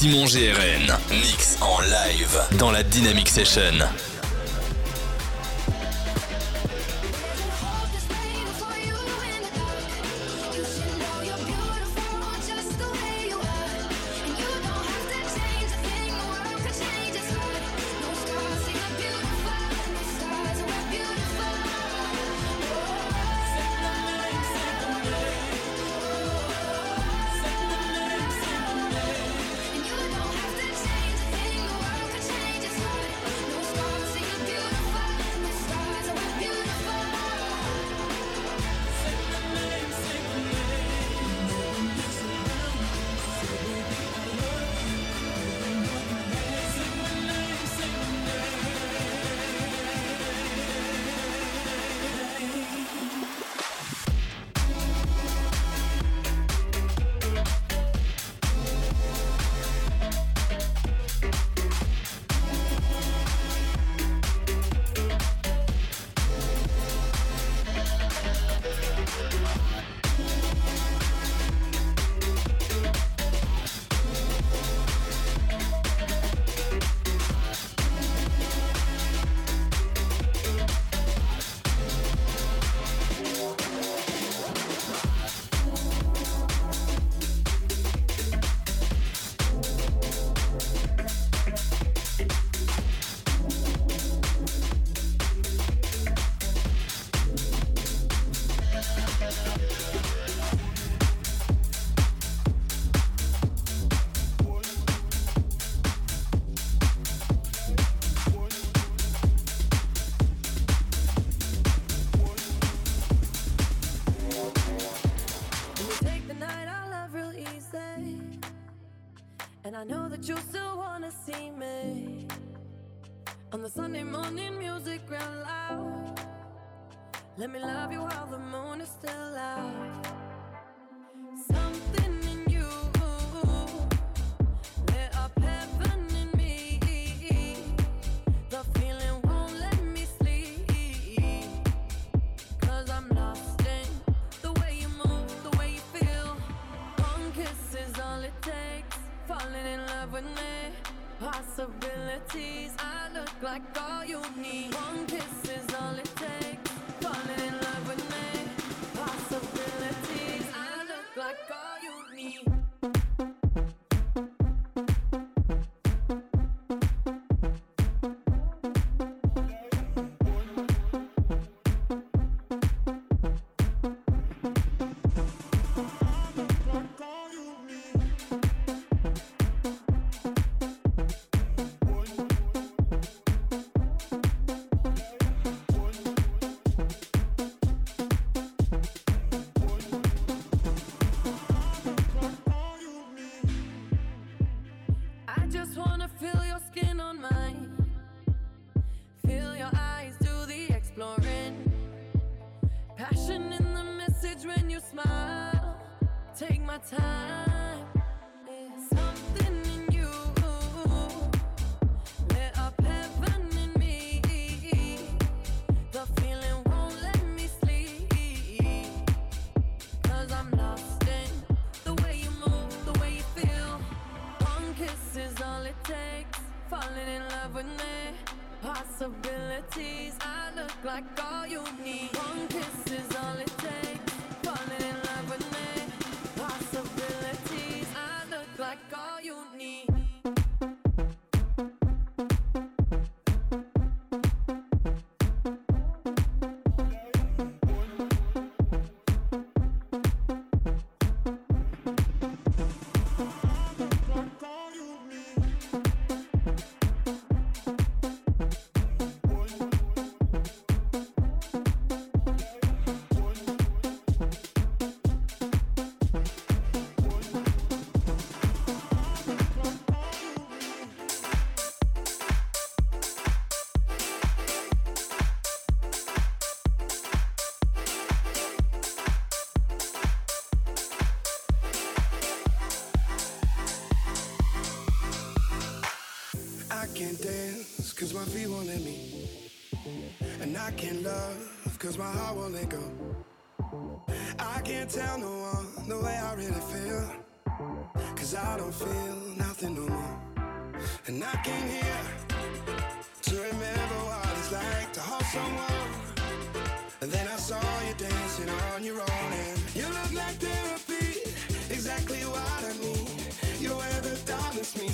Simon GRN, mix en live dans la Dynamic Session. Sunday morning music real loud. Let me love you while the moon is still out. Something in you lit up heaven in me. The feeling won't let me sleep. Cause I'm lost in the way you move, the way you feel. One kiss is all it takes. Falling in love with me. Possibilities. I look like all you need. One kiss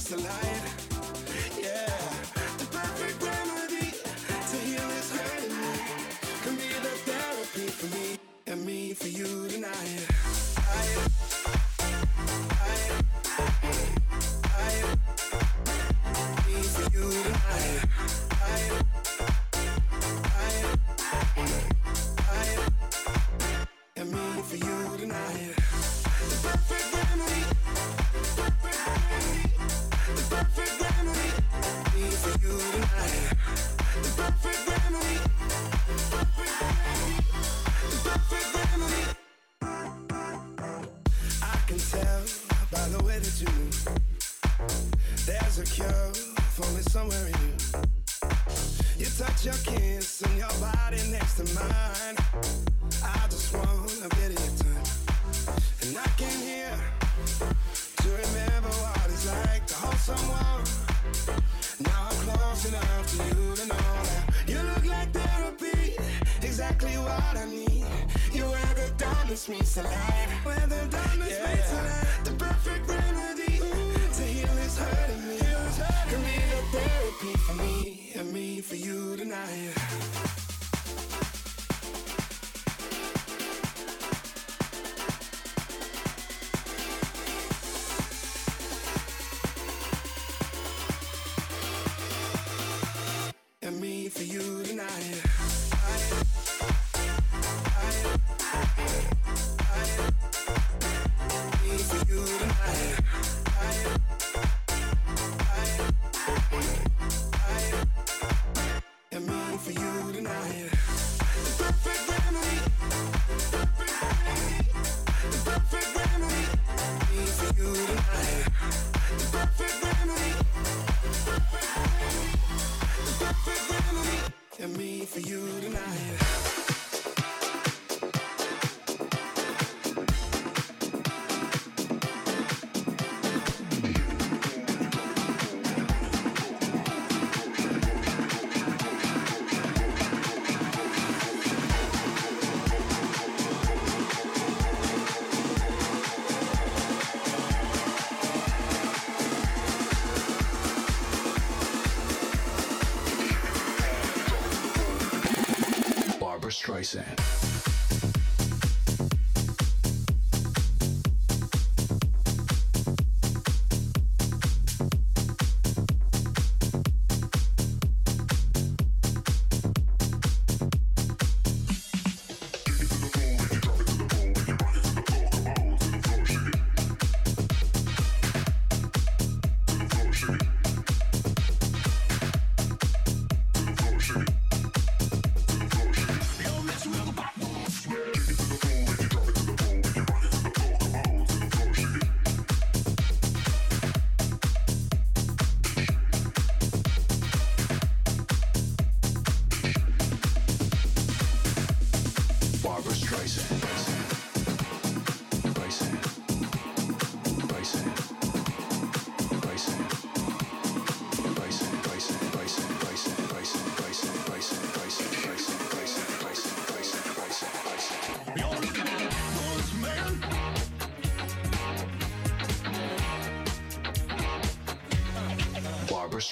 the light. Yeah, the perfect remedy to heal me. Can be the therapy for me and me for you. exactly what I need. You are the darkness meets the light. Where the darkness yeah. meets the light. The perfect remedy Ooh. to heal this hurt in me. Give me the therapy for me and me for you tonight.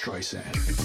Streisand.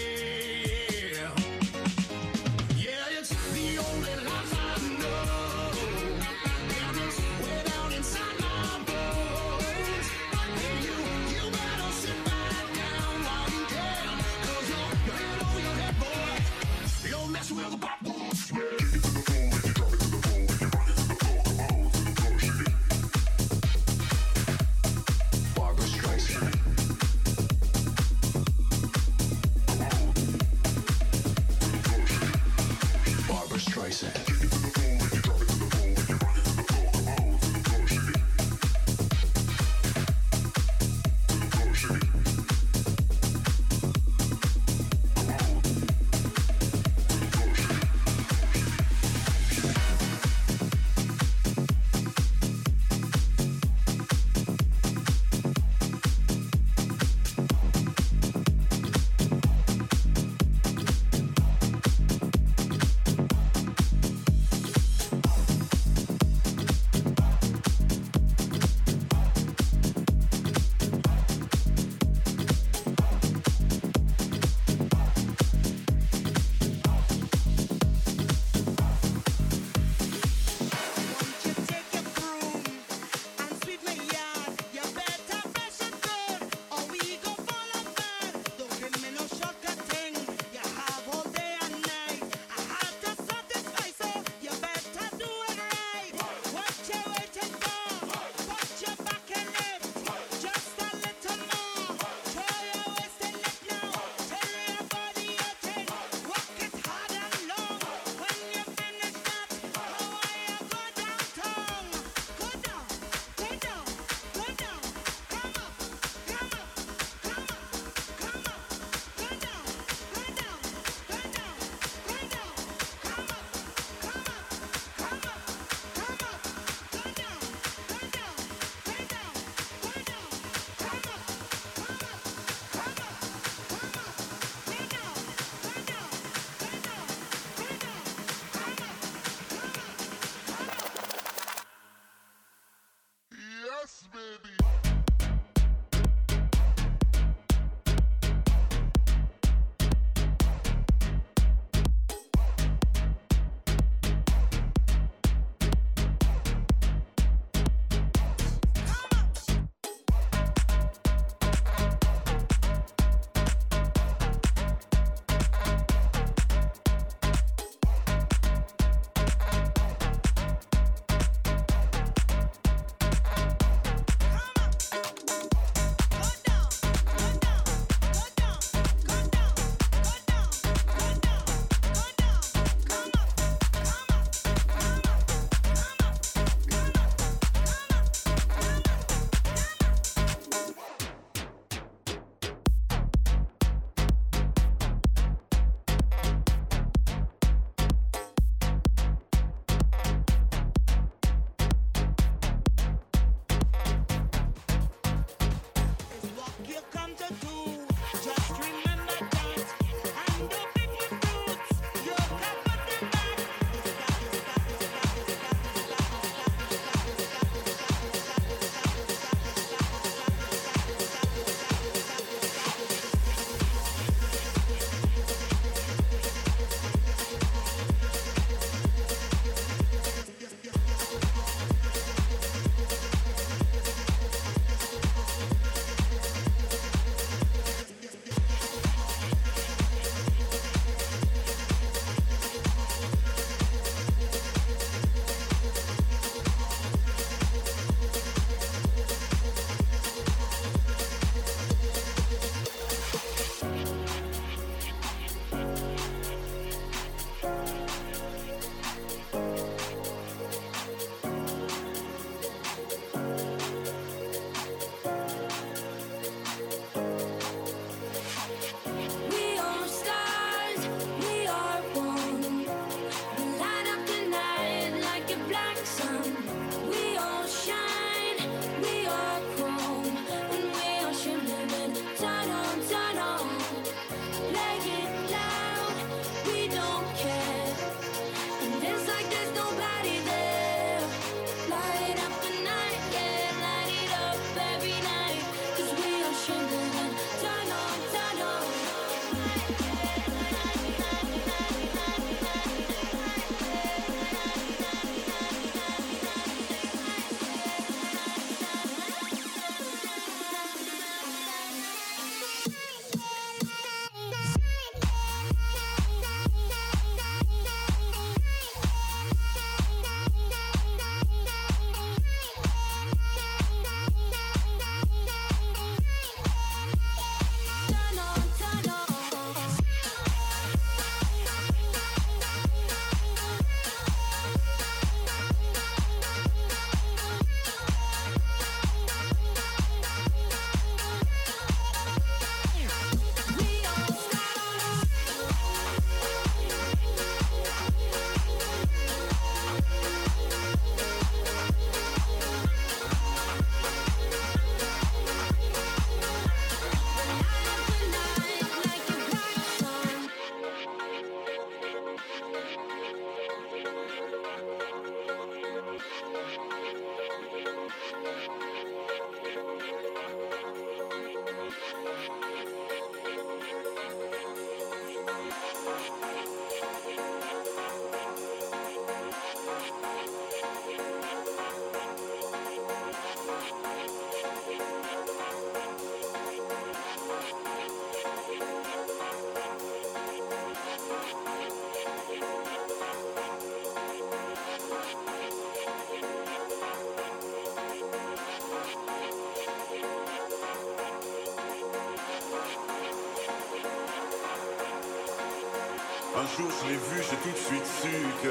jour je l'ai vu, j'ai tout de suite su que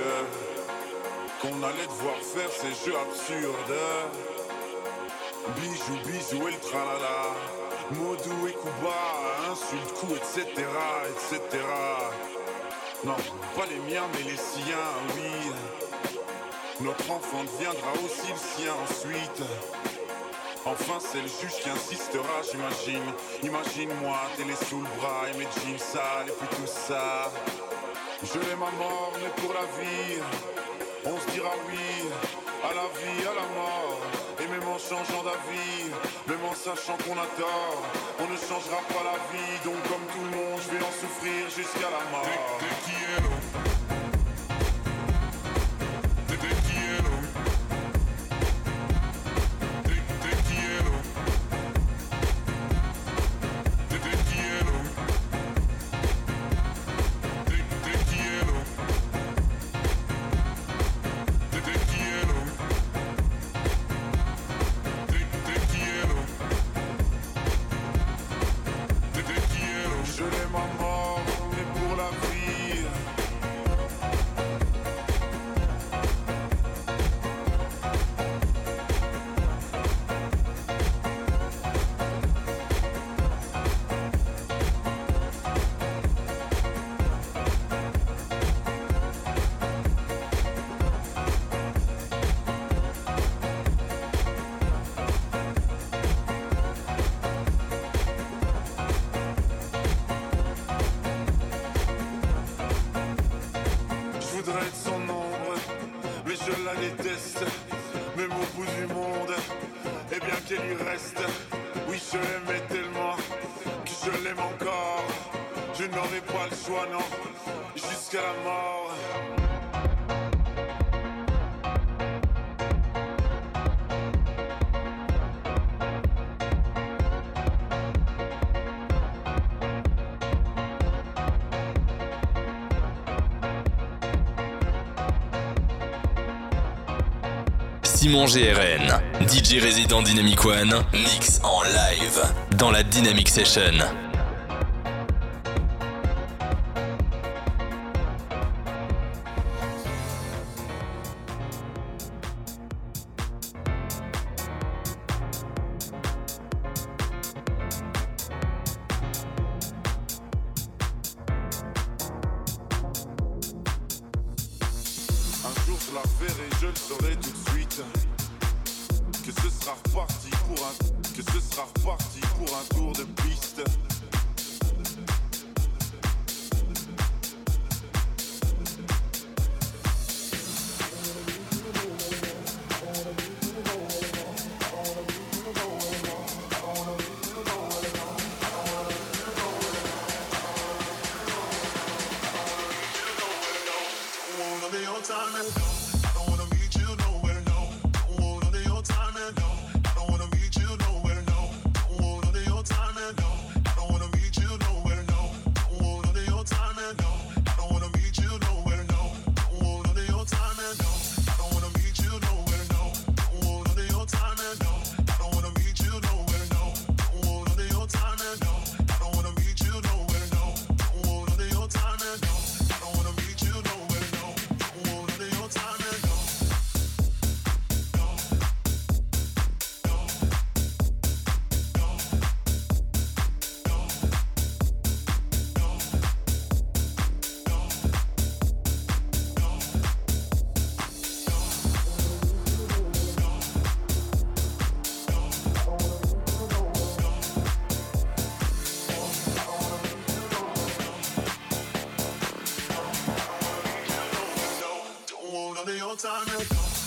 qu'on allait devoir faire ces jeux absurdes. Bijou, bisou et le tralala, Modou et Kuba, insulte, coup, etc., etc. Non, pas les miens, mais les siens, oui. Notre enfant deviendra aussi le sien ensuite. Enfin, c'est le juge qui insistera, j'imagine. Imagine-moi, télé sous le bras et mes jeans sales et puis tout ça. Je l'aime à mort, mais pour la vie, on se dira oui à la vie, à la mort. Et même en changeant d'avis, même en sachant qu'on a tort, on ne changera pas la vie. Donc, comme tout le monde, je vais en souffrir jusqu'à la mort. Simon GRN, DJ résident Dynamic One, mix en live dans la Dynamic Session. the old time and the your time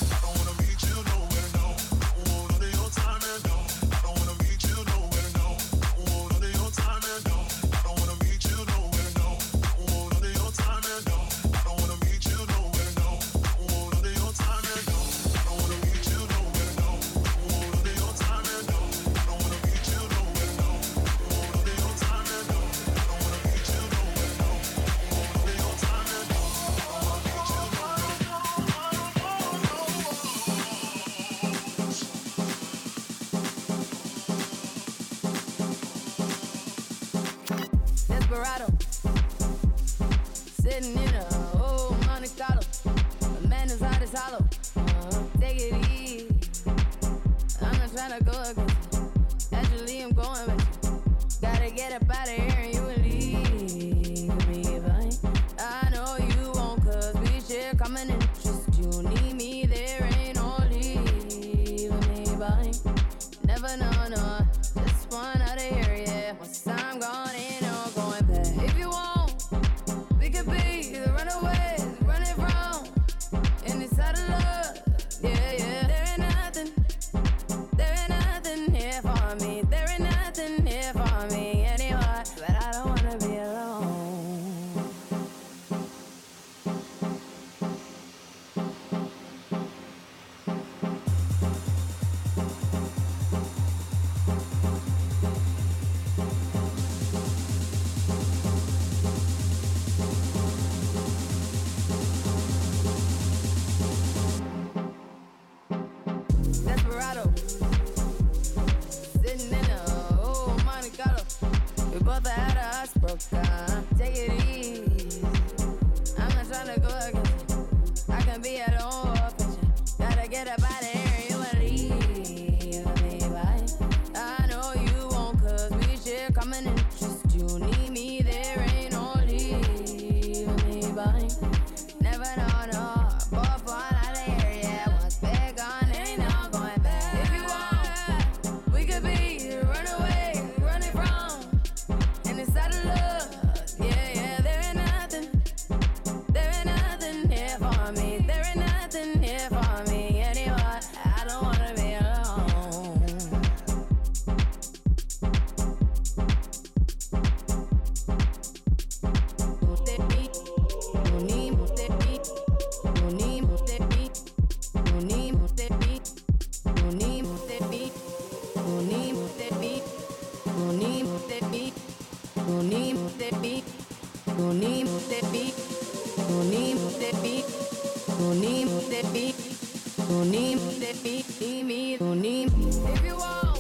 need me, need me, you need me. If you want.